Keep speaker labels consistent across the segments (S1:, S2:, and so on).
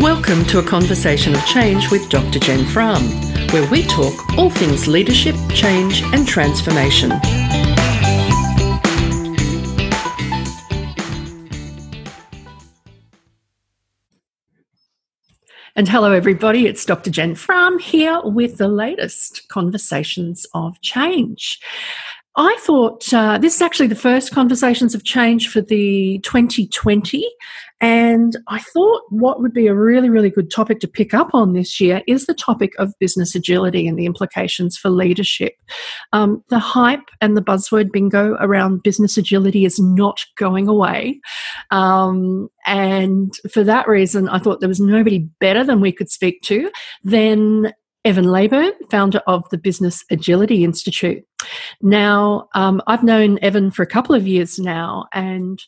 S1: Welcome to a conversation of change with Dr. Jen Frahm, where we talk all things leadership, change, and transformation. And hello, everybody. It's Dr. Jen Frahm here with the latest conversations of change. I thought uh, this is actually the first conversations of change for the 2020 and I thought what would be a really, really good topic to pick up on this year is the topic of business agility and the implications for leadership. Um, the hype and the buzzword bingo around business agility is not going away. Um, and for that reason, I thought there was nobody better than we could speak to than Evan Leybourn, founder of the Business Agility Institute. Now, um, I've known Evan for a couple of years now, and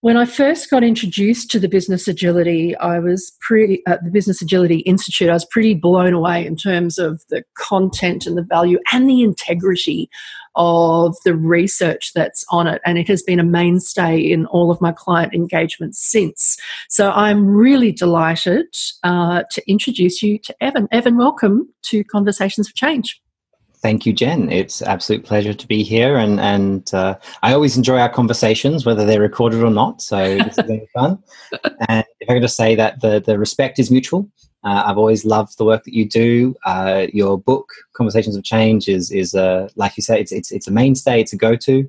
S1: when I first got introduced to the Business Agility, I was pretty at the Business Agility Institute. I was pretty blown away in terms of the content and the value and the integrity of the research that's on it. And it has been a mainstay in all of my client engagements since. So I'm really delighted uh, to introduce you to Evan. Evan, welcome to Conversations for Change.
S2: Thank you, Jen. It's absolute pleasure to be here, and and uh, I always enjoy our conversations, whether they're recorded or not. So this is very fun. And if I could just say that the the respect is mutual. Uh, I've always loved the work that you do. Uh, your book, Conversations of Change, is is uh, like you say, it's it's it's a mainstay. It's a go to.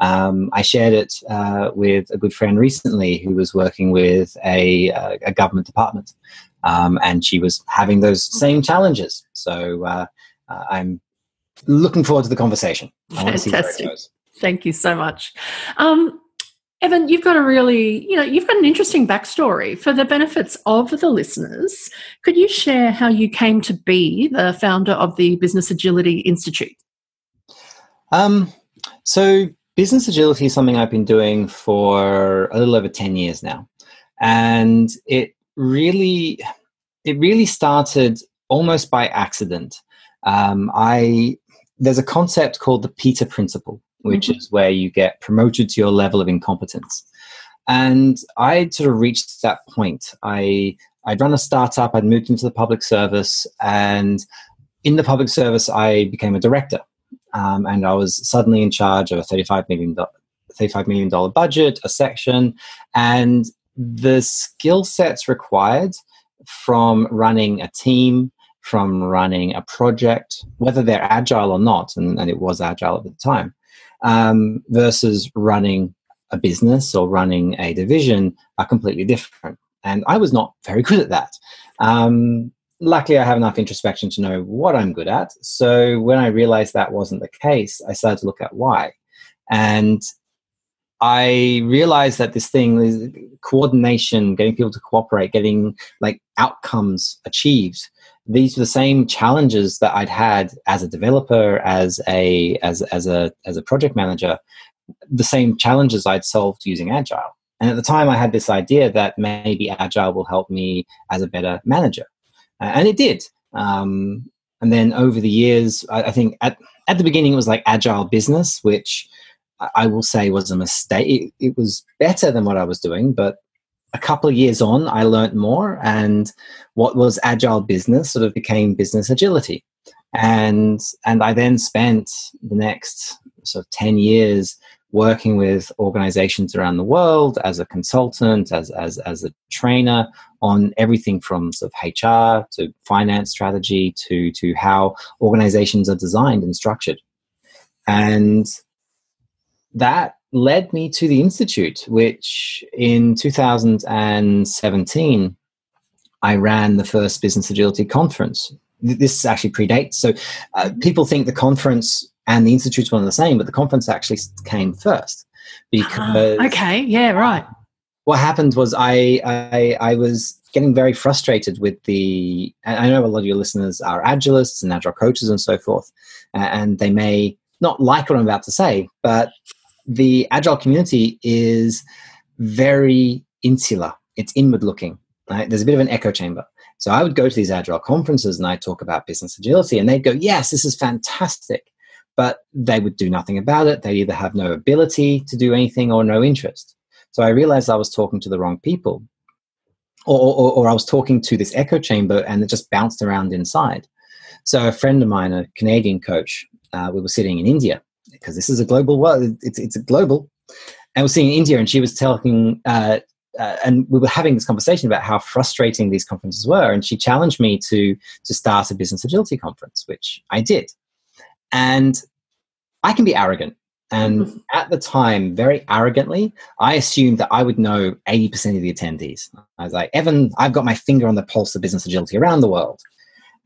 S2: Um, I shared it uh, with a good friend recently who was working with a, uh, a government department, um, and she was having those same challenges. So uh, I'm looking forward to the conversation.
S1: Fantastic. Thank you so much. Um, Evan, you've got a really, you know, you've got an interesting backstory for the benefits of the listeners. Could you share how you came to be the founder of the Business Agility Institute?
S2: Um, so, business agility is something I've been doing for a little over 10 years now. And it really, it really started almost by accident. Um, I there's a concept called the Peter Principle, which mm-hmm. is where you get promoted to your level of incompetence. And I sort of reached that point. I I'd run a startup. I'd moved into the public service, and in the public service, I became a director. Um, and I was suddenly in charge of a thirty-five million $35 million budget, a section, and the skill sets required from running a team, from running a project, whether they're agile or not, and, and it was agile at the time, um, versus running a business or running a division are completely different. And I was not very good at that. Um, luckily, I have enough introspection to know what I'm good at. So when I realized that wasn't the case, I started to look at why. And I realized that this thing is coordination, getting people to cooperate, getting like outcomes achieved these were the same challenges that I'd had as a developer, as a as as a as a project manager, the same challenges I'd solved using Agile. And at the time, I had this idea that maybe Agile will help me as a better manager, and it did. Um, and then over the years, I, I, think at at the beginning it was like Agile business, which I will say was a mistake. It, it was better than what I was doing, but a couple of years on, I learned more, and what was agile business sort of became business agility. And and I then spent the next sort of ten years working with organizations around the world as a consultant, as as as a trainer on everything from sort of HR to finance strategy to to how organizations are designed and structured. And that led me to the Institute, which in 2017, I ran the first Business Agility Conference. This actually predates. So uh, people think the conference and the Institute's one and the same, but the conference actually came first.
S1: Because. Uh, okay, yeah, right.
S2: What happened was I, I, I was getting very frustrated with the. I know a lot of your listeners are agilists and agile coaches and so forth, and they may not like what I'm about to say, but the agile community is very insular. It's inward looking. Right? There's a bit of an echo chamber. So I would go to these agile conferences and I talk about business agility, and they'd go, "Yes, this is fantastic," but they would do nothing about it. They either have no ability to do anything or no interest. So I realized I was talking to the wrong people. Or, or, or I was talking to this echo chamber and it just bounced around inside. So a friend of mine, a Canadian coach, uh, we were sitting in India because this is a global world. It's, it's a global. And we're seeing India and she was telling, uh, uh, and we were having this conversation about how frustrating these conferences were. And she challenged me to, to start a business agility conference, which I did. And I can be arrogant. And mm-hmm. at the time, very arrogantly, I assumed that I would know 80% of the attendees. I was like, Evan, I've got my finger on the pulse of business agility around the world.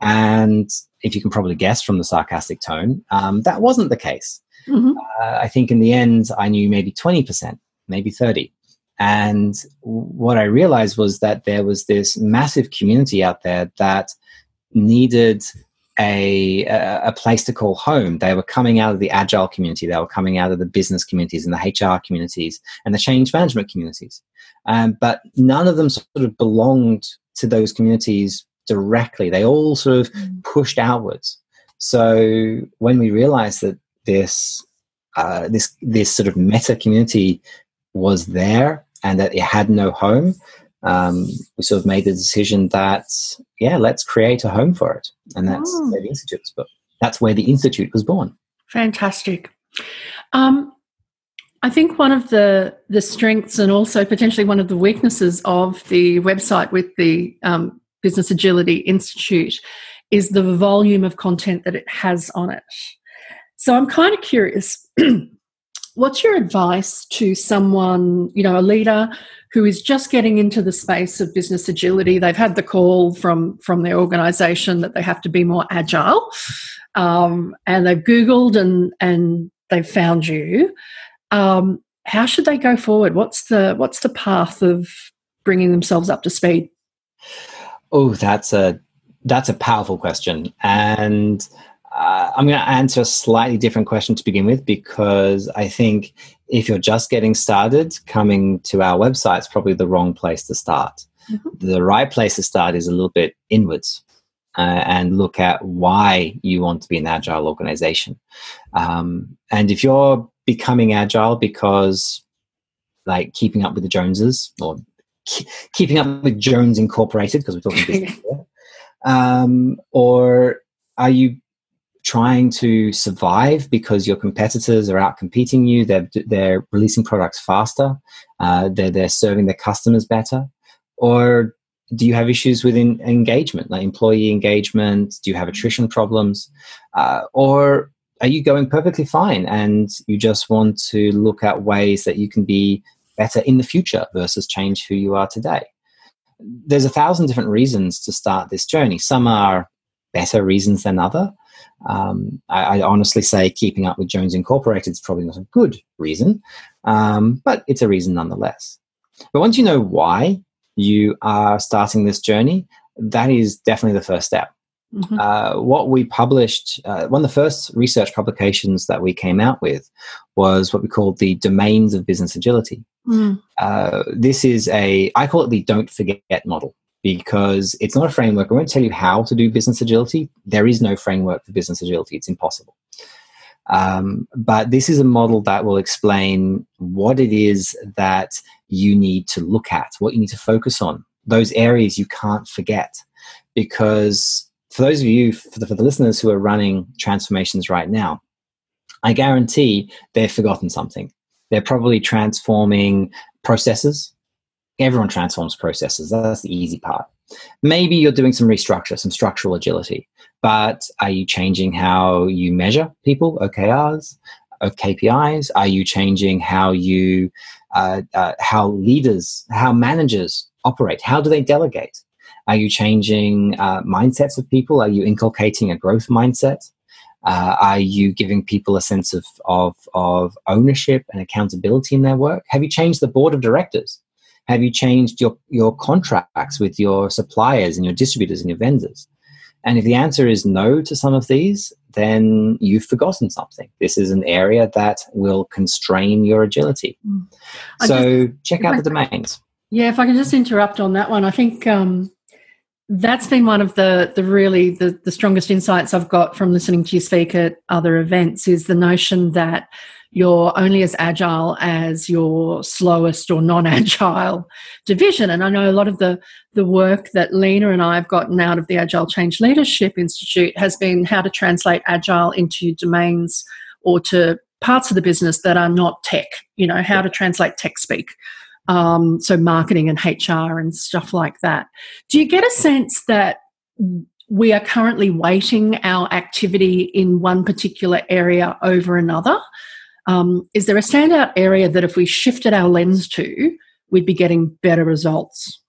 S2: And if you can probably guess from the sarcastic tone, um, that wasn't the case. Mm-hmm. Uh, I think in the end, I knew maybe 20%, maybe 30. And what I realized was that there was this massive community out there that needed a, a place to call home. They were coming out of the agile community, they were coming out of the business communities and the HR communities and the change management communities. Um, but none of them sort of belonged to those communities directly. They all sort of mm. pushed outwards. So when we realized that this uh, this this sort of meta community was there and that it had no home, um, we sort of made the decision that yeah, let's create a home for it, and that's oh. where the institute was born. That's where the institute was born.
S1: Fantastic. Um, I think one of the the strengths and also potentially one of the weaknesses of the website with the um, Business Agility Institute is the volume of content that it has on it. So I'm kind of curious. what's your advice to someone, you know, a leader who is just getting into the space of business agility? They've had the call from from their organisation that they have to be more agile, um, and they've Googled and and they've found you. Um, how should they go forward? What's the what's the path of bringing themselves up to speed?
S2: Oh, that's a that's a powerful question, and uh, I'm going to answer a slightly different question to begin with because I think if you're just getting started, coming to our website is probably the wrong place to start. Mm-hmm. The right place to start is a little bit inwards. Uh, and look at why you want to be an agile organization. Um, and if you're becoming agile because, like, keeping up with the Joneses or keeping up with Jones Incorporated, because we're talking business here, um, or are you trying to survive because your competitors are out competing you. They're, they're releasing products faster. Uh, they're, they're serving their customers better. Or do you have issues with in, engagement like employee engagement? Do you have attrition problems? Uh, or are you going perfectly fine and you just want to look at ways that you can be better in the future versus change who you are today? There's a thousand different reasons to start this journey. Some are better reasons than other um, I, I, honestly say keeping up with Jones Incorporated is probably not a good reason, um, but it's a reason nonetheless. But once you know why you are starting this journey, that is definitely the first step. Mm-hmm. Uh, what we published, uh, one of the first research publications that we came out with was what we called the domains of business agility. Mm. Uh, this is a, I call it the don't forget model because it's not a framework. I won't tell you how to do business agility. There is no framework for business agility, it's impossible. Um, but this is a model that will explain what it is that you need to look at, what you need to focus on, those areas you can't forget. Because for those of you, for the, for the listeners who are running transformations right now, I guarantee they've forgotten something. They're probably transforming processes, everyone transforms processes. That's the easy part. Maybe you're doing some restructure, some structural agility, but are you changing how you measure people, OKRs, KPIs? Are you changing how you, uh, uh, how leaders, how managers operate? How do they delegate? Are you changing uh, mindsets of people? Are you inculcating a growth mindset? Uh, are you giving people a sense of, of, of ownership and accountability in their work? Have you changed the board of directors? Have you changed your, your contracts with your suppliers and your distributors and your vendors? And if the answer is no to some of these, then you've forgotten something. This is an area that will constrain your agility. Mm. So just, check out the domains.
S1: Yeah, if I can just interrupt on that one, I think um, that's been one of the the really the, the strongest insights I've got from listening to you speak at other events is the notion that you're only as agile as your slowest or non-agile division. And I know a lot of the the work that Lena and I have gotten out of the Agile Change Leadership Institute has been how to translate agile into domains or to parts of the business that are not tech. You know, how to translate tech speak. Um, so marketing and HR and stuff like that. Do you get a sense that we are currently weighting our activity in one particular area over another? Um, is there a standout area that if we shifted our lens to, we'd be getting better results?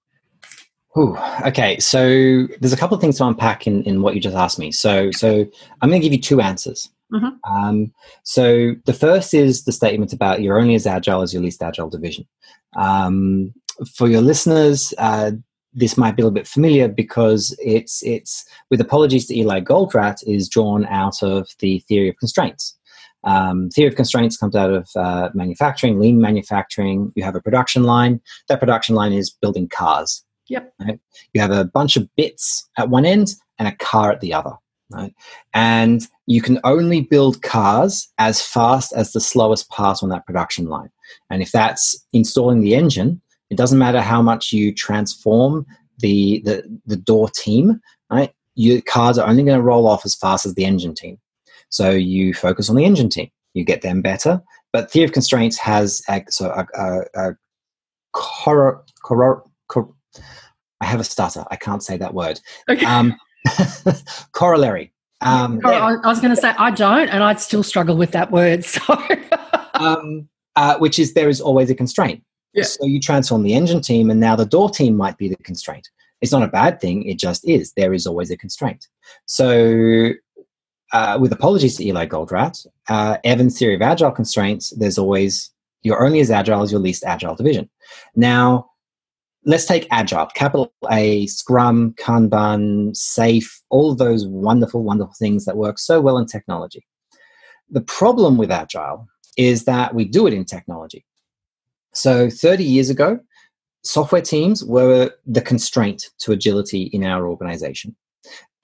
S2: Ooh, okay, so there's a couple of things to unpack in, in what you just asked me. So, so I'm going to give you two answers. Mm-hmm. Um, so the first is the statement about you're only as agile as your least agile division. Um, for your listeners, uh, this might be a little bit familiar because it's it's with apologies to Eli Goldratt is drawn out of the theory of constraints. Um, theory of constraints comes out of uh, manufacturing, lean manufacturing. You have a production line. That production line is building cars.
S1: Yep.
S2: Right? You have a bunch of bits at one end and a car at the other. Right? And you can only build cars as fast as the slowest part on that production line. And if that's installing the engine, it doesn't matter how much you transform the the, the door team, right? Your cars are only going to roll off as fast as the engine team. So you focus on the engine team, you get them better. But theory of constraints has a, so a, a, a cor, cor, cor, I have a stutter. I can't say that word. Okay. Um, corollary. Um,
S1: I was going to say I don't, and I'd still struggle with that word. So,
S2: um, uh, which is there is always a constraint.
S1: Yeah.
S2: So you transform the engine team, and now the door team might be the constraint. It's not a bad thing. It just is. There is always a constraint. So, uh, with apologies to Eli Goldratt, uh, Evan's theory of agile constraints, there's always you're only as agile as your least agile division. Now, let's take agile, capital A, Scrum, Kanban, Safe, all of those wonderful, wonderful things that work so well in technology. The problem with agile is that we do it in technology. So 30 years ago, software teams were the constraint to agility in our organization.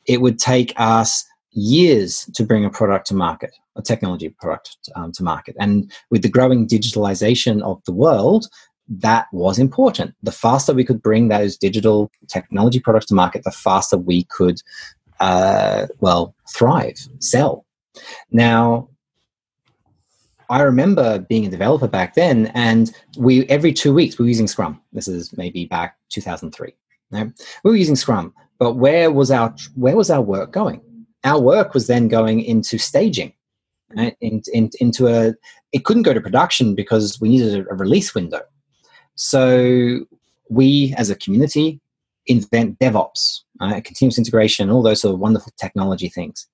S2: It would take us years to bring a product to market, a technology product um, to market. And with the growing digitalization of the world, that was important. The faster we could bring those digital technology products to market, the faster we could, uh, well, thrive, sell. Now, I remember being a developer back then, and we every two weeks we were using Scrum. This is maybe back 2003. Right? We were using Scrum, but where was our where was our work going? Our work was then going into staging, right? in, in, into a. It couldn't go to production because we needed a, release window. So we, as a community, invent DevOps, uh, continuous integration, all those sort of wonderful technology things.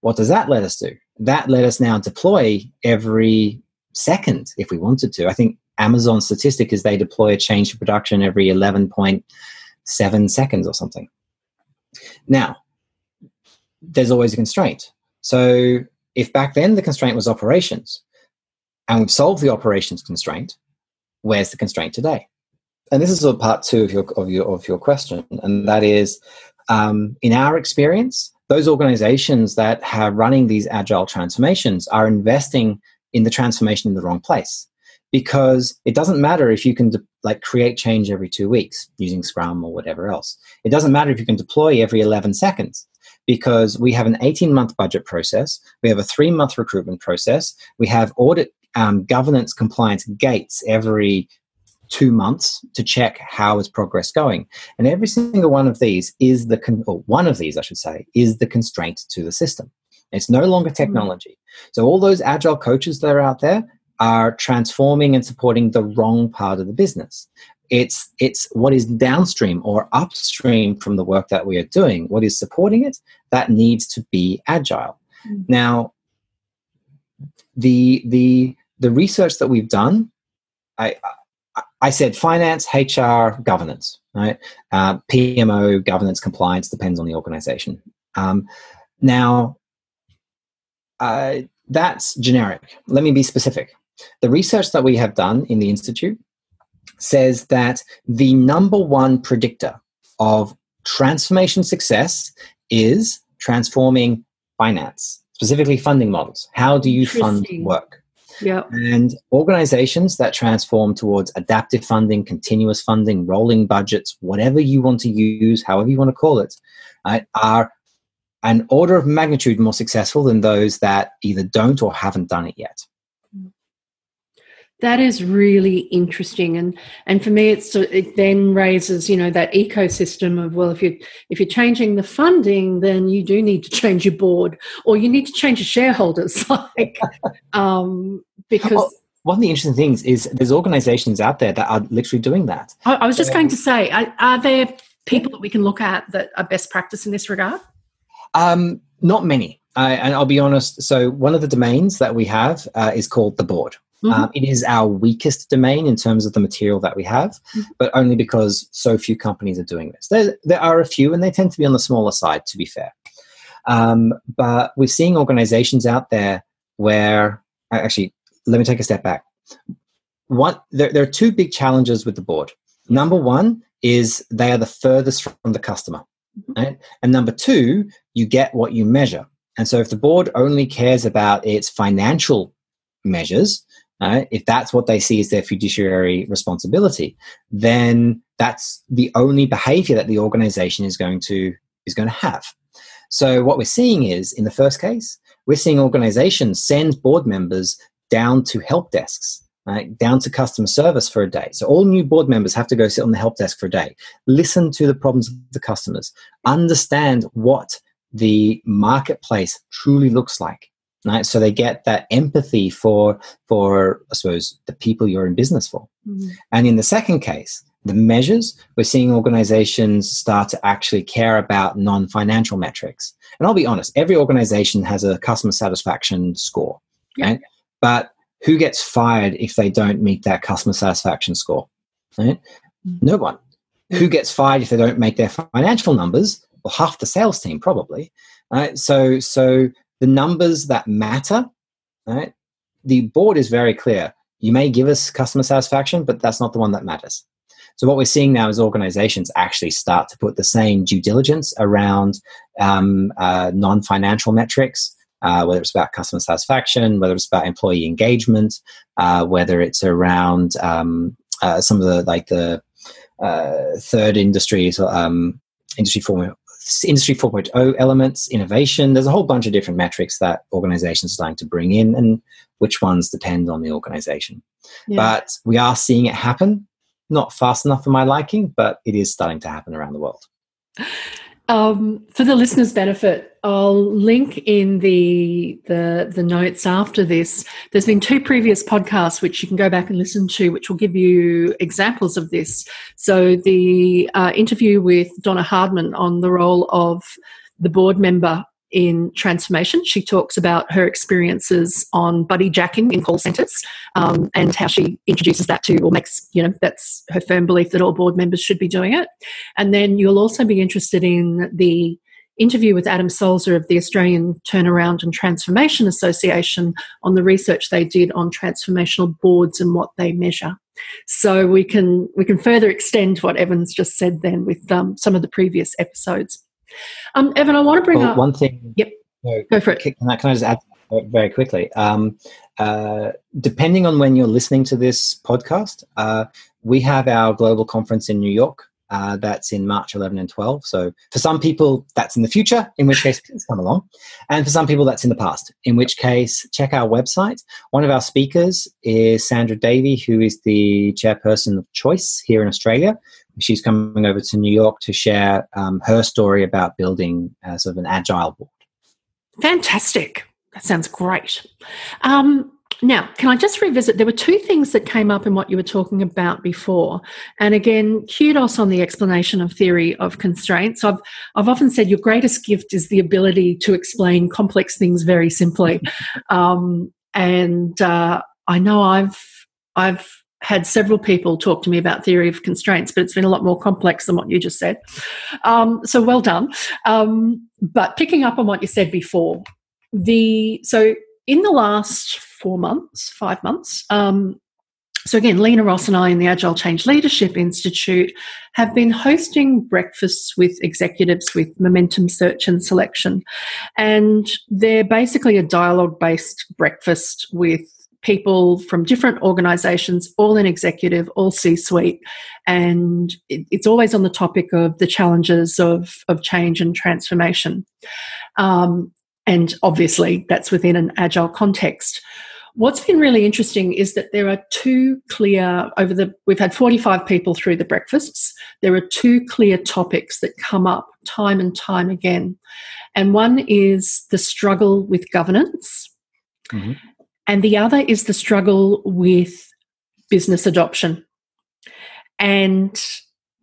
S2: What does that let us do? that let us now deploy every second if we wanted to. I think Amazon's statistic is they deploy a change to production every 11.7 seconds or something. Now, there's always a constraint. So if back then the constraint was operations, and we've solved the operations constraint, where's the constraint today? And this is sort of part two of your of your of your question, and that is, um, in our experience, those organizations that are running these agile transformations are investing in the transformation in the wrong place because it doesn't matter if you can de- like create change every two weeks using scrum or whatever else it doesn't matter if you can deploy every 11 seconds because we have an 18 month budget process we have a three month recruitment process we have audit um, governance compliance gates every two months to check how is progress going. And every single one of these is the, con- or one of these, I should say, is the constraint to the system. It's no longer hmm. technology. So all those agile coaches that are out there are transforming and supporting the wrong part of the business. It's, it's what is downstream or upstream from the work that we are doing, what is supporting it, that needs to be agile. Mm. Now, the, the, the research that we've done, I, I said finance, HR, governance, right? Uh, PMO, governance, compliance depends on the organization. Um, now, uh, that's generic. Let me be specific. The research that we have done in the Institute says that the number one predictor of transformation success is transforming finance, specifically funding models. How do you fund work?
S1: Yeah.
S2: And organizations that transform towards adaptive funding, continuous funding, rolling budgets, whatever you want to use, however you want to call it, right, are an order of magnitude more successful than those that either don't or haven't done it yet.
S1: That is really interesting, and and for me, it's it then raises you know that ecosystem of well, if you if you're changing the funding, then you do need to change your board, or you need to change your shareholders, like um, because.
S2: Well, one of the interesting things is there's organizations out there that are literally doing that.
S1: I, I was just um, going to say, are, are, there people that we can look at that are best practice in this regard?
S2: Um, not many. and I'll be honest. So, one of the domains that we have uh, is called the board. Mm-hmm. Um, it is our weakest domain in terms of the material that we have, mm-hmm. but only because so few companies are doing this. There, there are a few, and they tend to be on the smaller side, to be fair. Um, but we're seeing organizations out there where, actually, let me take a step back. One, there, there are two big challenges with the board. Number one is they are the furthest from the customer. Mm-hmm. Right? And number two, you get what you measure. And so if the board only cares about its financial measures, uh, if that's what they see as their fiduciary responsibility, then that's the only behavior that the organization is going to is going to have. So what we're seeing is, in the first case, we're seeing organizations send board members down to help desks, right, down to customer service for a day. So all new board members have to go sit on the help desk for a day, listen to the problems of the customers, understand what the marketplace truly looks like right? So they get that empathy for for i suppose the people you're in business for. Mm-hmm. and in the second case the measures we're seeing organizations start to actually care about non-financial metrics. And i'll be honest every organization has a customer satisfaction score yeah. right? But who gets fired if they don't meet that customer satisfaction score right? Mm-hmm. no one. Who gets fired if they don't make their financial numbers? Well half the sales team probably right? So so the numbers that matter, right? The board is very clear. You may give us customer satisfaction, but that's not the one that matters. So what we're seeing now is organizations actually start to put the same due diligence around um, uh, non-financial metrics, uh, whether it's about customer satisfaction, whether it's about employee engagement, uh, whether it's around um, uh, some of the like the uh, third industries, um, industry form industry 4.0 elements, innovation. There's a whole bunch of different metrics that organizations are starting to bring in, and which ones depend on the organization. Yeah. But we are seeing it happen, not fast enough for my liking, but it is starting to happen around the world.
S1: Um, for the listeners' benefit, I'll link in the, the the notes after this. There's been two previous podcasts which you can go back and listen to, which will give you examples of this. So the uh, interview with Donna Hardman on the role of the board member in transformation. She talks about her experiences on buddy jacking in call centres um, and how she introduces that to, or makes, you know, that's her firm belief that all board members should be doing it. And then you'll also be interested in the interview with Adam Sulzer of the Australian Turnaround and Transformation Association on the research they did on transformational boards and what they measure. So we can we can further extend what Evan's just said then with um, some of the previous episodes. Um, Evan, I want to bring
S2: well,
S1: up
S2: one thing.
S1: Yep. Go for it.
S2: Can I, can I just add very quickly? Um, uh, depending on when you're listening to this podcast, uh, we have our global conference in New York. Uh, that's in March 11 and 12. So for some people, that's in the future, in which case, please come along. And for some people, that's in the past, in which case, check our website. One of our speakers is Sandra Davey, who is the chairperson of Choice here in Australia. She's coming over to New York to share um, her story about building uh, sort of an agile board.
S1: Fantastic. That sounds great. Um, now, can I just revisit? There were two things that came up in what you were talking about before. And again, kudos on the explanation of theory of constraints. I've, I've often said your greatest gift is the ability to explain complex things very simply. Um, and uh, I know I've, I've had several people talk to me about theory of constraints, but it's been a lot more complex than what you just said. Um, so well done. Um, but picking up on what you said before, the so in the last four months, five months. Um, so again, Lena Ross and I in the Agile Change Leadership Institute have been hosting breakfasts with executives with momentum search and selection. And they're basically a dialogue based breakfast with people from different organizations, all in executive, all C suite. And it, it's always on the topic of the challenges of, of change and transformation. Um, and obviously, that's within an agile context. What's been really interesting is that there are two clear, over the, we've had 45 people through the breakfasts. There are two clear topics that come up time and time again. And one is the struggle with governance, mm-hmm. and the other is the struggle with business adoption. And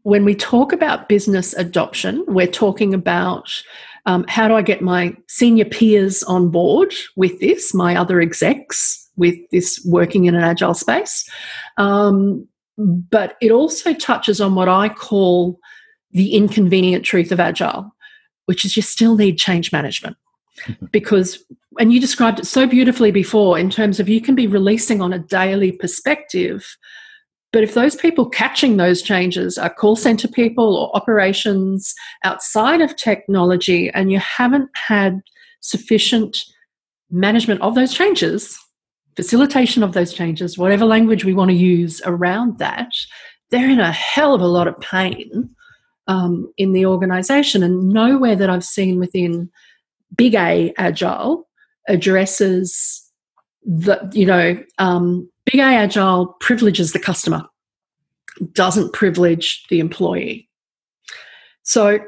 S1: when we talk about business adoption, we're talking about um, how do I get my senior peers on board with this, my other execs with this working in an agile space. Um, but it also touches on what I call the inconvenient truth of agile, which is you still need change management. because, and you described it so beautifully before in terms of you can be releasing on a daily perspective but if those people catching those changes are call center people or operations outside of technology, and you haven't had sufficient management of those changes, facilitation of those changes, whatever language we want to use around that, they're in a hell of a lot of pain um, in the organization. And nowhere that I've seen within big A agile addresses the, you know, um, Big A Agile privileges the customer, doesn't privilege the employee. So,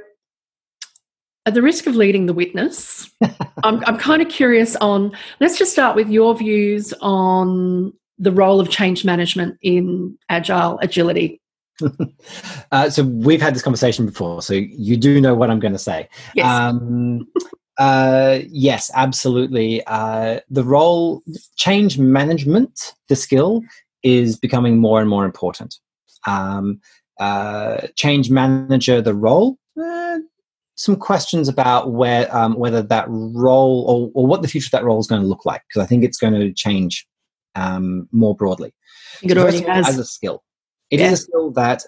S1: at the risk of leading the witness, I'm, I'm kind of curious on let's just start with your views on the role of change management in agile agility.
S2: uh, so we've had this conversation before, so you do know what I'm going to say.
S1: Yes. Um,
S2: uh, yes, absolutely. Uh, the role, change management, the skill, is becoming more and more important. Um, uh, change manager, the role, uh, some questions about where um, whether that role or, or, what the future of that role is going to look like, because I think it's going to change um, more broadly.
S1: It already has.
S2: As a skill. it yeah. is a skill that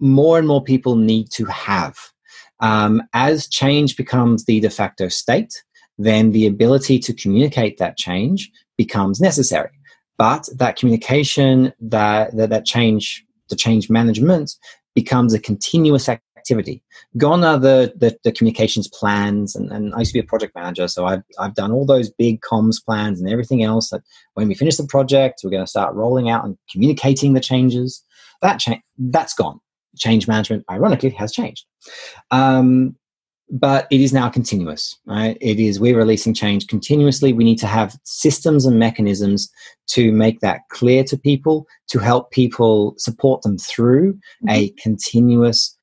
S2: more and more people need to have um, as change becomes the de facto state, then the ability to communicate that change becomes necessary. But that communication, that, that, that change, the change management becomes a continuous activity. Gone are the, the, the, communications plans, and, and I used to be a project manager, so I've, I've done all those big comms plans and everything else that when we finish the project, we're going to start rolling out and communicating the changes. That cha- that's gone change management, ironically, has changed. Um, but it is now continuous, right? It is, we're releasing change continuously. We need to have systems and mechanisms to make that clear to people, to help people support them through mm-hmm. a continuous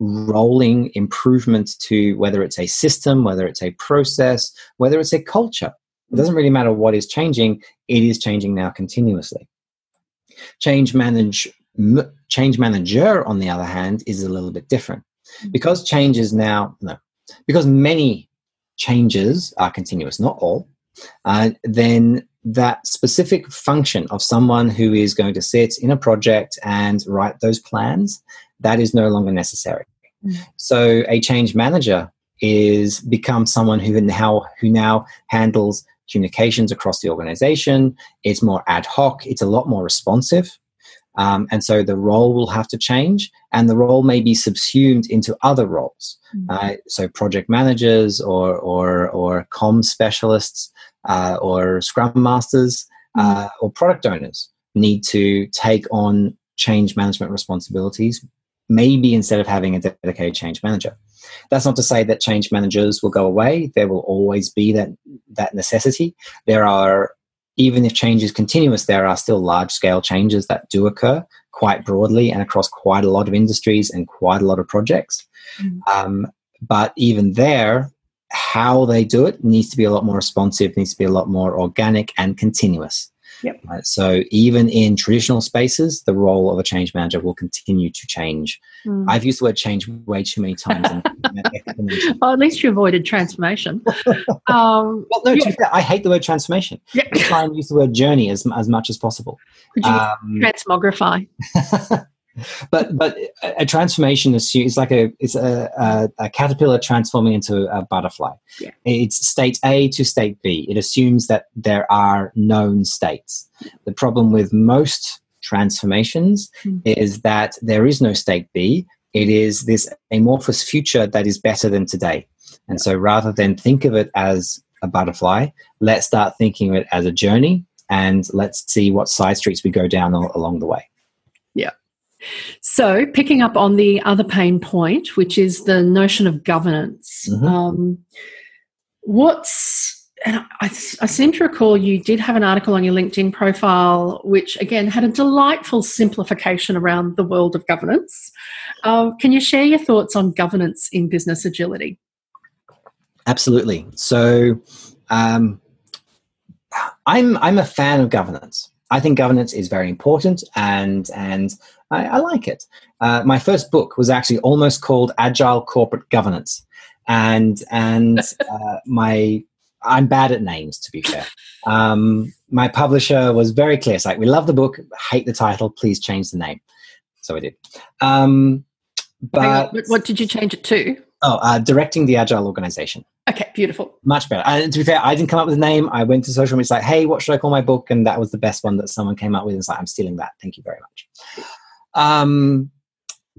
S2: rolling improvement to whether it's a system, whether it's a process, whether it's a culture. It doesn't really matter what is changing, it is changing now continuously. Change manage change manager, on the other hand, is a little bit different. Mm-hmm. Because change is now, no, because many changes are continuous, not all, uh, then that specific function of someone who is going to sit in a project and write those plans, that is no longer necessary. Mm-hmm. So a change manager is become someone who now who now handles communications across the organization. It's more ad hoc. It's a lot more responsive. Um, and so the role will have to change, and the role may be subsumed into other roles. Mm-hmm. Uh, so project managers, or or or com specialists, uh, or scrum masters, mm-hmm. uh, or product owners need to take on change management responsibilities. Maybe instead of having a dedicated change manager. That's not to say that change managers will go away. There will always be that that necessity. There are even if change is continuous, there are still large scale changes that do occur quite broadly and across quite a lot of industries and quite a lot of projects. Mm. Um, but even there, how they do it needs to be a lot more responsive, needs to be a lot more organic and continuous.
S1: Yep.
S2: Right? So even in traditional spaces, the role of a change manager will continue to change. Mm. I've used the word change way too many times.
S1: well, at least you avoided transformation.
S2: um, well, no, yeah. fair, I hate the word transformation. Yeah. I try and use the word journey as, as much as possible.
S1: Could you um, transmogrify?
S2: but but a transformation is, like a it's a, a, a, caterpillar transforming into a butterfly. Yeah. It's state A to state B. It assumes that there are known states. The problem with most transformations mm. is that there is no state B. It is this amorphous future that is better than today. And so rather than think of it as a butterfly, let's start thinking of it as a journey and let's see what side streets we go down along the way.
S1: So, picking up on the other pain point, which is the notion of governance, mm-hmm. um, what's and I, I, seem to recall you did have an article on your LinkedIn profile, which again had a delightful simplification around the world of governance. Uh, can you share your thoughts on governance in business agility?
S2: Absolutely. So, um, I'm I'm a fan of governance. I think governance is very important, and and I, I like it. Uh, my first book was actually almost called Agile Corporate Governance, and and uh, my I'm bad at names to be fair. Um, my publisher was very clear. It's like we love the book, hate the title. Please change the name. So I did. Um, but
S1: what did you change it to?
S2: Oh, uh, directing the agile organization.
S1: Okay, beautiful.
S2: Much better. And to be fair, I didn't come up with a name. I went to social media. It's like, hey, what should I call my book? And that was the best one that someone came up with. It's like, I'm stealing that. Thank you very much. Um,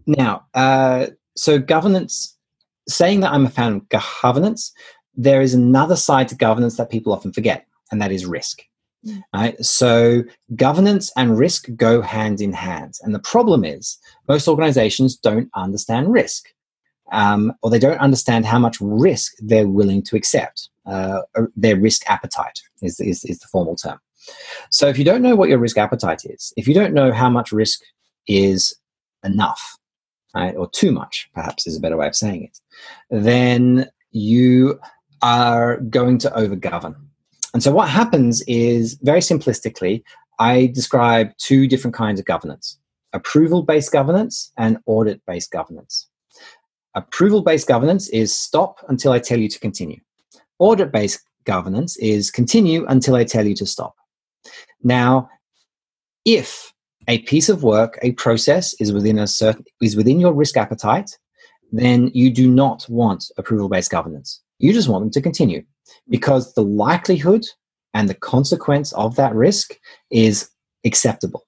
S2: now, uh, so governance. Saying that I'm a fan of governance, there is another side to governance that people often forget, and that is risk. Mm. Right? So governance and risk go hand in hand. And the problem is most organizations don't understand risk um, or they don't understand how much risk they're willing to accept. Uh, their risk appetite is, is, is the formal term. So if you don't know what your risk appetite is, if you don't know how much risk is enough, right, or too much, perhaps is a better way of saying it, then you are going to overgovern. And so what happens is, very simplistically, I describe two different kinds of governance approval based governance and audit based governance. Approval based governance is stop until I tell you to continue. Audit based governance is continue until I tell you to stop. Now, if a piece of work, a process is within a certain is within your risk appetite, then you do not want approval based governance. You just want them to continue because the likelihood and the consequence of that risk is acceptable.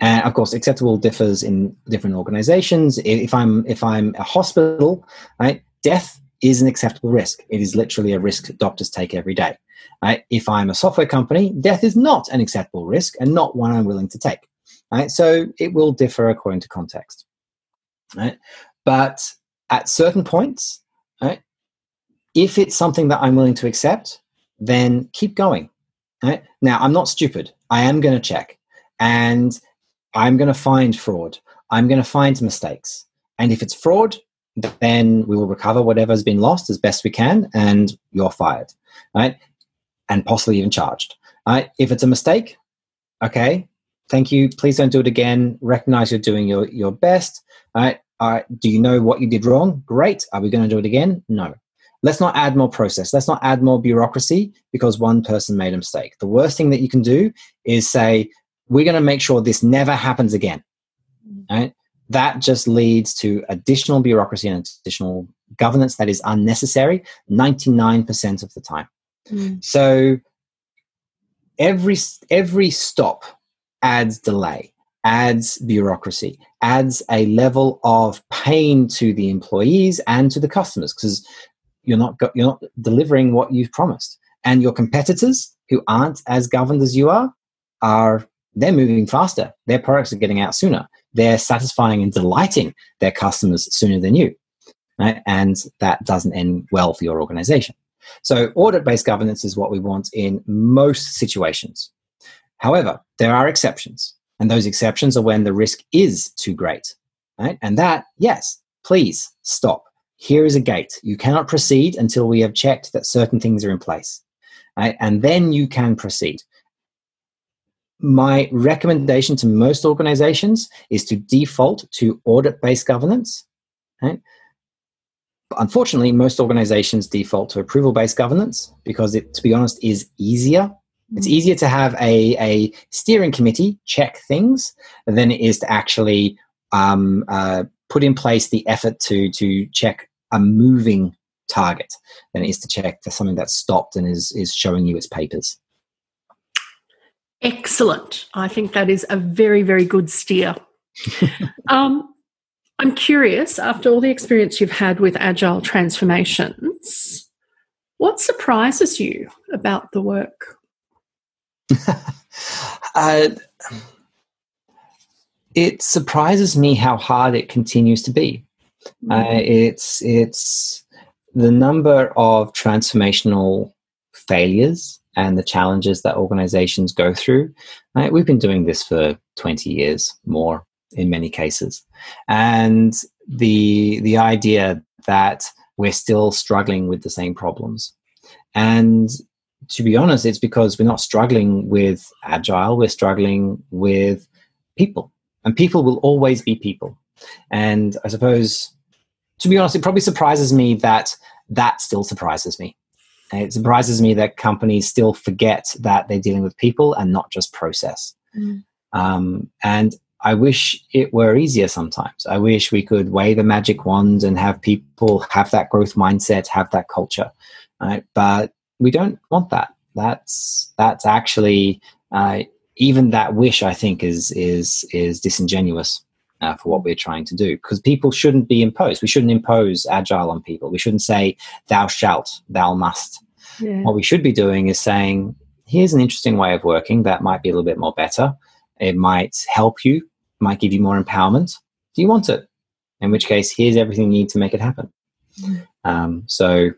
S2: And of course, acceptable differs in different organizations. If I'm if I'm a hospital, right, death is an acceptable risk. It is literally a risk doctors take every day. Right? If I'm a software company, death is not an acceptable risk and not one I'm willing to take. Right? So it will differ according to context. Right? But at certain points, right, if it's something that I'm willing to accept, then keep going. Right? Now, I'm not stupid. I am going to check. And I'm going to find fraud. I'm going to find mistakes. And if it's fraud, then we will recover whatever's been lost as best we can, and you're fired, right? And possibly even charged. Right? If it's a mistake, okay, thank you. Please don't do it again. Recognize you're doing your, your best. Right? All right. Do you know what you did wrong? Great. Are we going to do it again? No. Let's not add more process. Let's not add more bureaucracy because one person made a mistake. The worst thing that you can do is say, we're going to make sure this never happens again. Right? That just leads to additional bureaucracy and additional governance that is unnecessary 99% of the time. Mm. So every every stop adds delay, adds bureaucracy, adds a level of pain to the employees and to the customers because you're not you're not delivering what you've promised. And your competitors who aren't as governed as you are are they're moving faster. Their products are getting out sooner. They're satisfying and delighting their customers sooner than you. Right? And that doesn't end well for your organization. So, audit based governance is what we want in most situations. However, there are exceptions. And those exceptions are when the risk is too great. Right? And that, yes, please stop. Here is a gate. You cannot proceed until we have checked that certain things are in place. Right? And then you can proceed my recommendation to most organizations is to default to audit based governance. Right? Unfortunately, most organizations default to approval based governance because it, to be honest, is easier. It's easier to have a, a steering committee check things than it is to actually um, uh, put in place the effort to to check a moving target than it is to check for something that's stopped and is is showing you its papers.
S1: Excellent. I think that is a very very good steer. um, I'm curious, after all the experience you've had with agile transformations, what surprises you about the work?
S2: uh, it surprises me how hard it continues to be. Uh, mm-hmm. it's it's the number of transformational failures and the challenges that organizations go through. Uh, we've been doing this for 20 years more in many cases. And the the idea that we're still struggling with the same problems. And to be honest, it's because we're not struggling with agile, we're struggling with people. And people will always be people. And I suppose, to be honest, it probably surprises me that that still surprises me. It surprises me that companies still forget that they're dealing with people and not just process. Mm. Um, and I wish it were easier sometimes. I wish we could wave the magic wand and have people have that growth mindset, have that culture. Right? But we don't want that. That's that's actually uh, even that wish. I think is is is disingenuous uh, for what we're trying to do because people shouldn't be imposed. We shouldn't impose agile on people. We shouldn't say thou shalt, thou must. Yeah. What we should be doing is saying here's an interesting way of working that might be a little bit more better. It might help you might give you more empowerment. Do you want it? In which case, here's everything you need to make it happen. Mm. Um, so,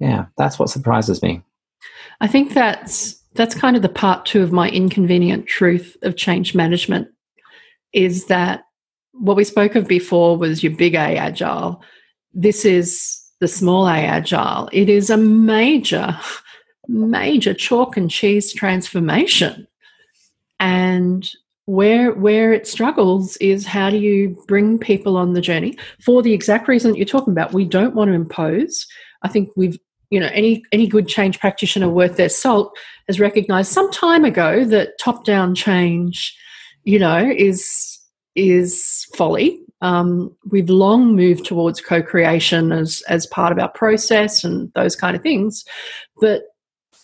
S2: yeah, that's what surprises me.
S1: I think that's that's kind of the part two of my inconvenient truth of change management is that what we spoke of before was your big A agile. This is the small A agile. It is a major, major chalk and cheese transformation. And where where it struggles is how do you bring people on the journey for the exact reason that you're talking about we don't want to impose i think we've you know any any good change practitioner worth their salt has recognized some time ago that top down change you know is is folly um, we've long moved towards co-creation as as part of our process and those kind of things but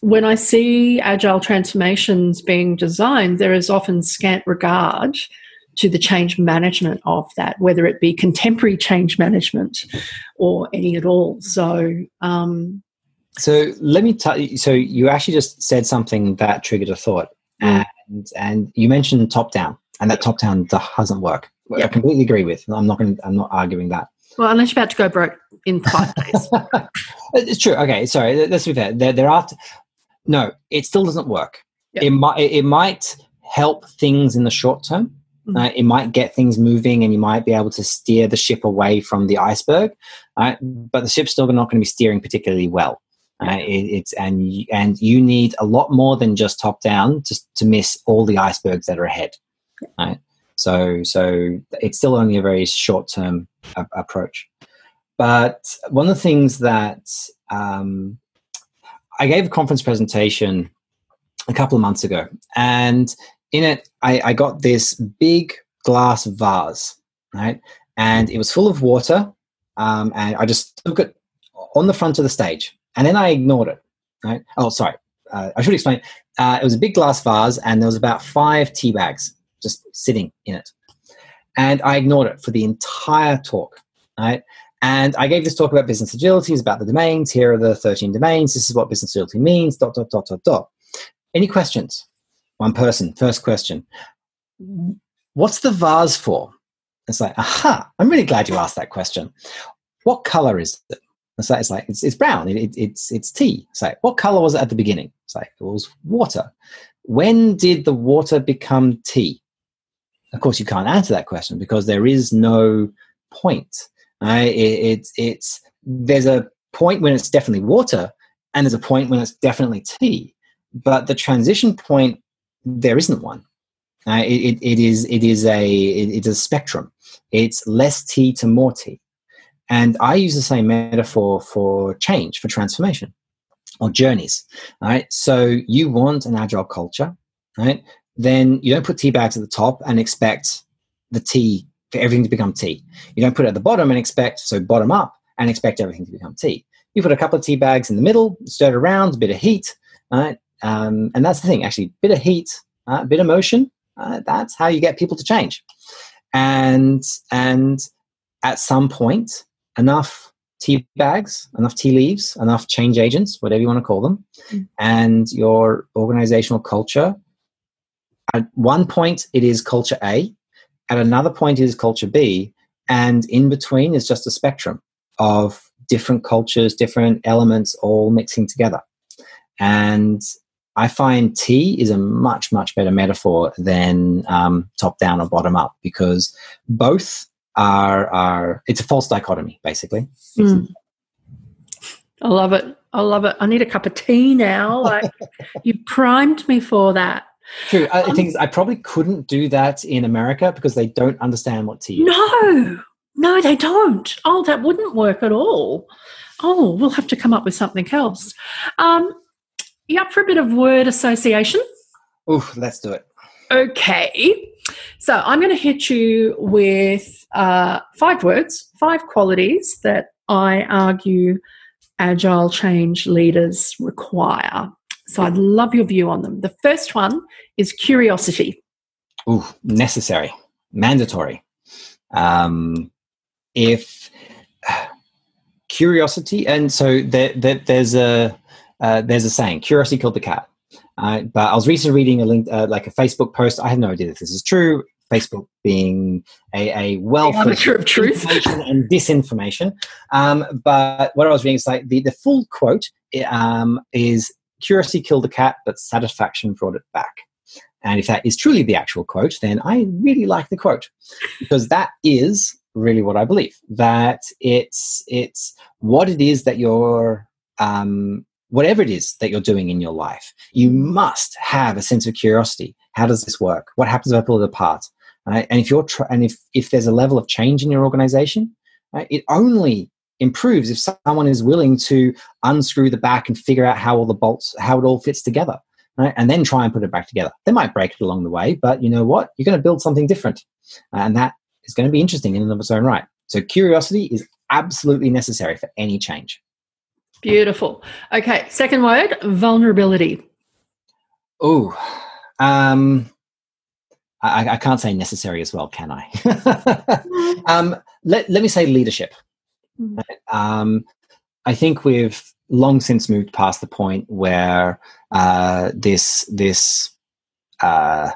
S1: when I see agile transformations being designed, there is often scant regard to the change management of that, whether it be contemporary change management or any at all. So, um,
S2: so let me tell you. So you actually just said something that triggered a thought, mm. and and you mentioned top down, and that top down doesn't work. Yep. I completely agree with. I'm not going. I'm not arguing that.
S1: Well, unless you're about to go broke in five days.
S2: it's true. Okay, sorry. Let's be fair. There, there are no, it still doesn't work. Yep. It might it might help things in the short term. Mm-hmm. Uh, it might get things moving, and you might be able to steer the ship away from the iceberg. Right? But the ship's still not going to be steering particularly well. Uh, it, it's and and you need a lot more than just top down to to miss all the icebergs that are ahead. Right? So so it's still only a very short term a- approach. But one of the things that um, I gave a conference presentation a couple of months ago, and in it, I, I got this big glass vase, right? And it was full of water, um, and I just took it on the front of the stage, and then I ignored it. Right? Oh, sorry. Uh, I should explain. Uh, it was a big glass vase, and there was about five tea bags just sitting in it, and I ignored it for the entire talk. Right? And I gave this talk about business agility, it's about the domains. Here are the 13 domains. This is what business agility means, dot, dot, dot, dot, dot. Any questions? One person, first question. What's the vase for? It's like, aha, I'm really glad you asked that question. What color is it? It's like, it's, like, it's, it's brown, it, it, it's, it's tea. It's like, what color was it at the beginning? It's like, it was water. When did the water become tea? Of course, you can't answer that question because there is no point Right? It, it's it's there's a point when it's definitely water, and there's a point when it's definitely tea. But the transition point, there isn't one. Uh, it, it, it is it is a it, it's a spectrum. It's less tea to more tea, and I use the same metaphor for change, for transformation, or journeys. Right. So you want an agile culture, right? Then you don't put tea bags at the top and expect the tea for everything to become tea. You don't put it at the bottom and expect, so bottom up, and expect everything to become tea. You put a couple of tea bags in the middle, stir it around, a bit of heat, right? Um, and that's the thing, actually, bit of heat, uh, a bit of motion, uh, that's how you get people to change. And, and at some point, enough tea bags, enough tea leaves, enough change agents, whatever you want to call them, mm. and your organizational culture. At one point, it is culture A, at another point, it is culture B, and in between is just a spectrum of different cultures, different elements all mixing together. And I find tea is a much, much better metaphor than um, top down or bottom up because both are, are it's a false dichotomy, basically. Mm.
S1: I love it. I love it. I need a cup of tea now. Like you primed me for that.
S2: True. I um, think I probably couldn't do that in America because they don't understand what tea is.
S1: No, no, they don't. Oh, that wouldn't work at all. Oh, we'll have to come up with something else. Um, you up for a bit of word association?
S2: Oh, let's do it.
S1: Okay. So I'm going to hit you with uh, five words, five qualities that I argue agile change leaders require. So I'd love your view on them. The first one is curiosity.
S2: Ooh, necessary, mandatory. Um, if curiosity, and so there, there, there's a uh, there's a saying, "Curiosity killed the cat." Uh, but I was recently reading a link, uh, like a Facebook post. I have no idea if this is true. Facebook being a, a wealth
S1: of truth
S2: and disinformation. Um, but what I was reading is like the, the full quote um, is curiosity killed the cat, but satisfaction brought it back. And if that is truly the actual quote, then I really like the quote because that is really what I believe. That it's it's what it is that you're um, whatever it is that you're doing in your life, you must have a sense of curiosity. How does this work? What happens if I pull it apart? Right? And if you're tr- and if if there's a level of change in your organization, right, it only improves if someone is willing to unscrew the back and figure out how all the bolts, how it all fits together, right? And then try and put it back together. They might break it along the way, but you know what? You're going to build something different. Uh, and that is going to be interesting in and of its own right. So curiosity is absolutely necessary for any change.
S1: Beautiful. Okay, second word, vulnerability.
S2: Oh, um, I, I, can't say necessary as well, can I? um, let, let me say leadership. Mm. Um, I think we've long since moved past the point where uh, this this uh,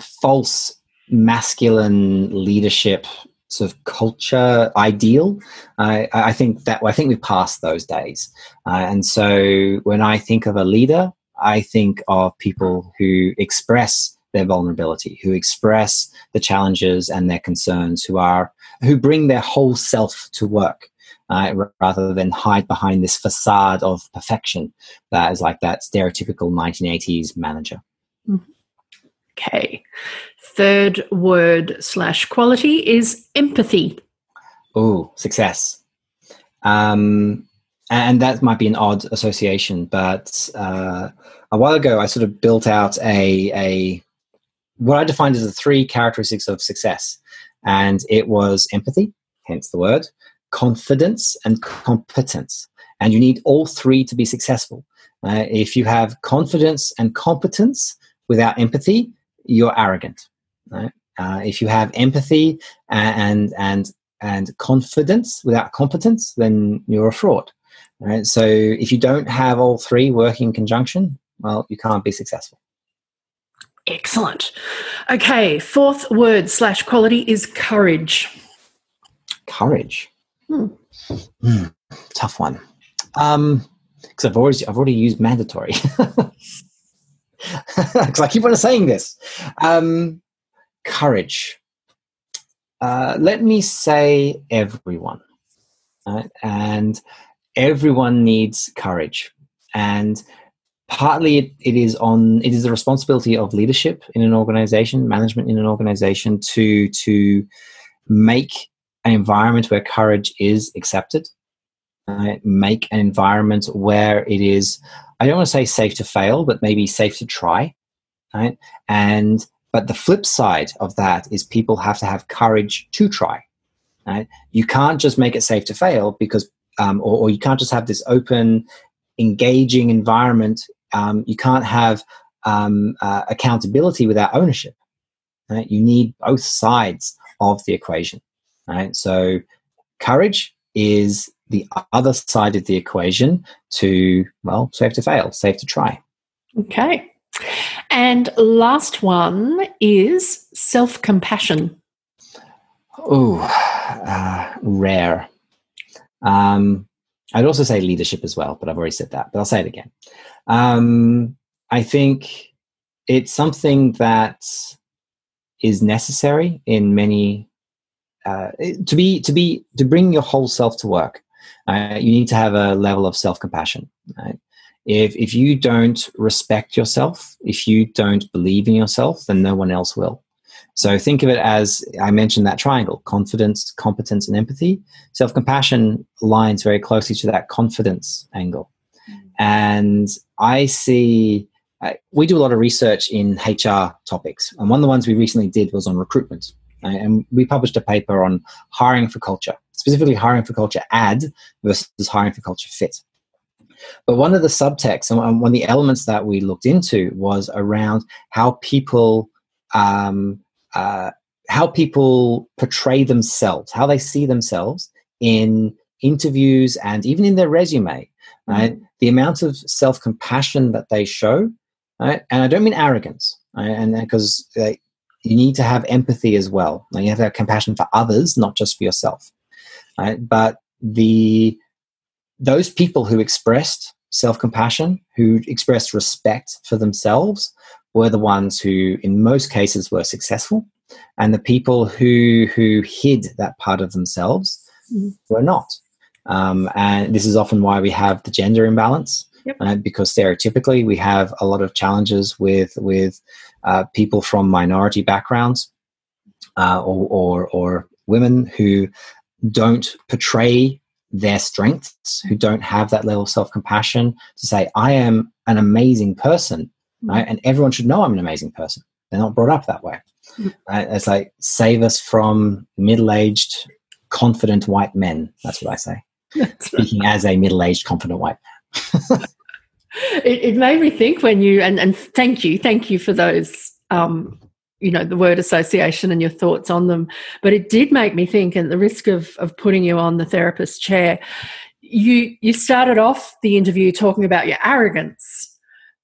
S2: false masculine leadership sort of culture ideal. I, I think that I think we've passed those days, uh, and so when I think of a leader, I think of people who express their vulnerability, who express the challenges and their concerns, who are who bring their whole self to work. Uh, rather than hide behind this facade of perfection that is like that stereotypical 1980s manager.
S1: Mm-hmm. Okay. Third word slash quality is empathy.
S2: Oh, success. Um, and that might be an odd association, but uh, a while ago I sort of built out a, a what I defined as the three characteristics of success. And it was empathy, hence the word, confidence, and competence. And you need all three to be successful. Uh, if you have confidence and competence without empathy, you're arrogant. Right? Uh, if you have empathy and and and confidence without competence, then you're a fraud. Right? So if you don't have all three working in conjunction, well, you can't be successful.
S1: Excellent. Okay, fourth word slash quality is courage.
S2: Courage. Hmm. Hmm, tough one. Um, because I've already I've already used mandatory. Because I keep on saying this. Um, courage. Uh, let me say everyone, right? and everyone needs courage, and partly it, it is on it is the responsibility of leadership in an organization management in an organization to to make an environment where courage is accepted right? make an environment where it is i don't want to say safe to fail but maybe safe to try right and but the flip side of that is people have to have courage to try. Right? You can't just make it safe to fail because, um, or, or, you can't just have this open, engaging environment. Um, you can't have um, uh, accountability without ownership. Right? You need both sides of the equation. Right? So, courage is the other side of the equation to well, safe to fail, safe to try.
S1: Okay. And last one is self compassion.
S2: Oh, uh, rare. Um, I'd also say leadership as well, but I've already said that, but I'll say it again. Um, I think it's something that is necessary in many uh, to be to be to bring your whole self to work. Uh, you need to have a level of self compassion. Right? If, if you don't respect yourself, if you don't believe in yourself, then no one else will. So think of it as I mentioned that triangle confidence, competence, and empathy. Self compassion aligns very closely to that confidence angle. And I see, uh, we do a lot of research in HR topics. And one of the ones we recently did was on recruitment. Uh, and we published a paper on hiring for culture, specifically hiring for culture add versus hiring for culture fit. But one of the subtexts and one of the elements that we looked into was around how people um, uh, how people portray themselves, how they see themselves in interviews and even in their resume. Right, mm-hmm. the amount of self compassion that they show, right? and I don't mean arrogance, right? and because you need to have empathy as well. Like you have to have compassion for others, not just for yourself. Right? But the those people who expressed self compassion, who expressed respect for themselves, were the ones who, in most cases, were successful. And the people who, who hid that part of themselves mm. were not. Um, and this is often why we have the gender imbalance. Yep. Uh, because stereotypically we have a lot of challenges with with uh, people from minority backgrounds uh, or, or, or women who don't portray their strengths, who don't have that level of self compassion to say, I am an amazing person, mm. right? And everyone should know I'm an amazing person. They're not brought up that way. Mm. Right? It's like, save us from middle aged, confident white men. That's what I say. Speaking as a middle aged, confident white man.
S1: it, it, made me think when you, and, and thank you, thank you for those um, you know the word association and your thoughts on them. But it did make me think and the risk of of putting you on the therapist chair you you started off the interview talking about your arrogance.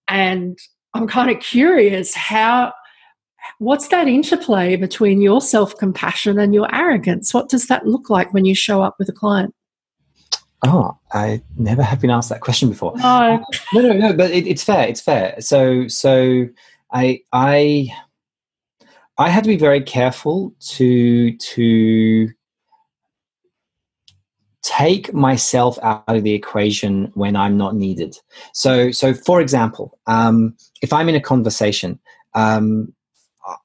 S1: And i'm kind of curious how what's that interplay between your self-compassion and your arrogance? What does that look like when you show up with a client
S2: Oh, I never have been asked that question before.
S1: No,
S2: no, no, no. But it, it's fair. It's fair. So, so I, I, I had to be very careful to to take myself out of the equation when I'm not needed. So, so for example, um, if I'm in a conversation, um,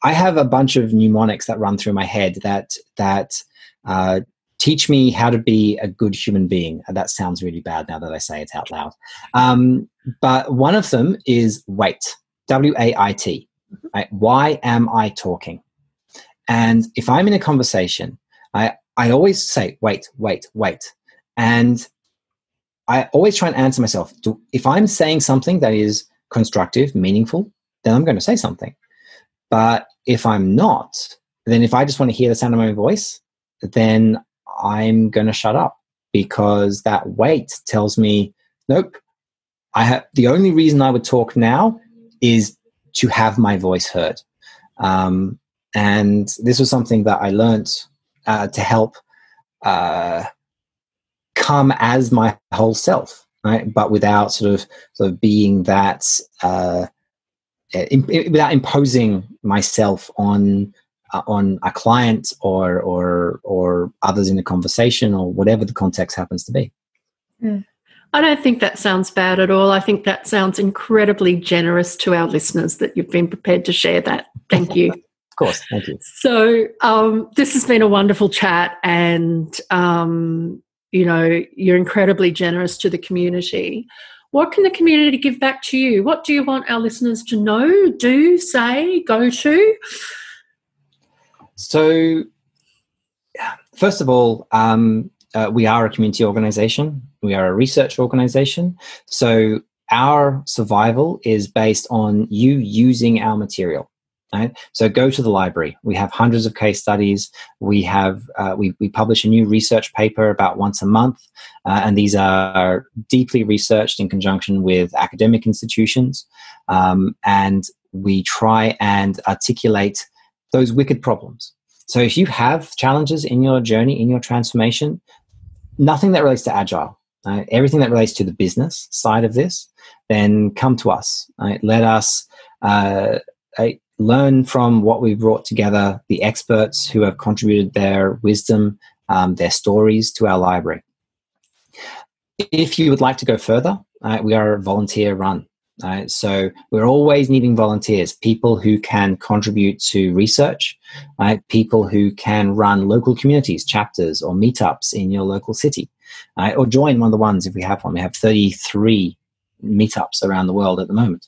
S2: I have a bunch of mnemonics that run through my head that that uh, teach me how to be a good human being. That sounds really bad now that I say it out loud. Um, but one of them is wait, W A I T. Right? Why am I talking? And if I'm in a conversation, I, I always say, wait, wait, wait. And I always try and answer myself do, if I'm saying something that is constructive, meaningful, then I'm going to say something. But if I'm not, then if I just want to hear the sound of my voice, then I'm going to shut up because that wait tells me, nope, I have the only reason I would talk now is to have my voice heard. Um, and this was something that I learned uh, to help uh, come as my whole self, right? But without sort of sort of being that uh, without imposing myself on on a client or or or others in the conversation or whatever the context happens to be.
S1: Yeah. I don't think that sounds bad at all. I think that sounds incredibly generous to our listeners that you've been prepared to share that. Thank you.
S2: of course. Thank you.
S1: So, um, this has been a wonderful chat, and, um, you know, you're incredibly generous to the community. what can the community give back to you? What do you want our listeners to know, do, say, go to?
S2: So, first of all, um, uh, we are a community organization. We are a research organization. So, our survival is based on you using our material. Right? So go to the library. We have hundreds of case studies. We have uh, we, we publish a new research paper about once a month, uh, and these are deeply researched in conjunction with academic institutions. Um, and we try and articulate those wicked problems. So if you have challenges in your journey, in your transformation, nothing that relates to agile, right? everything that relates to the business side of this, then come to us. Right? Let us uh, learn from what we've brought together, the experts who have contributed their wisdom, um, their stories to our library. If you would like to go further, uh, we are volunteer run. Uh, so we're always needing volunteers, people who can contribute to research, right? people who can run local communities, chapters, or meetups in your local city, right? or join one of the ones if we have one. We have 33 meetups around the world at the moment.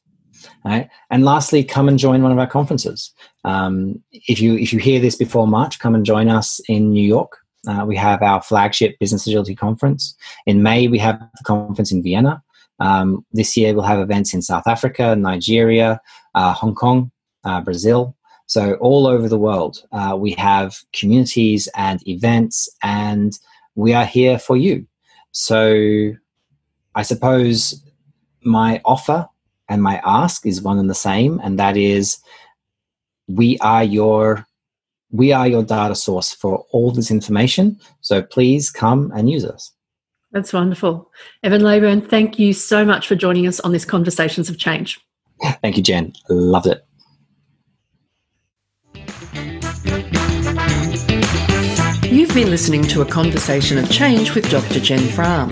S2: Right? And lastly, come and join one of our conferences. Um, if you if you hear this before March, come and join us in New York. Uh, we have our flagship Business Agility Conference. In May, we have the conference in Vienna. Um, this year, we'll have events in South Africa, Nigeria, uh, Hong Kong, uh, Brazil. So, all over the world, uh, we have communities and events, and we are here for you. So, I suppose my offer and my ask is one and the same, and that is we are your we are your data source for all this information. So please come and use us.
S1: That's wonderful. Evan Leybourn, thank you so much for joining us on this Conversations of Change.
S2: Thank you, Jen. Loved it.
S1: You've been listening to a conversation of change with Dr. Jen Frahm.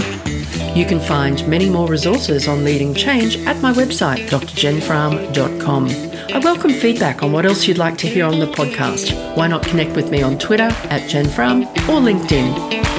S1: You can find many more resources on leading change at my website, drjenfrahm.com. I welcome feedback on what else you'd like to hear on the podcast. Why not connect with me on Twitter at jenfrahm or LinkedIn?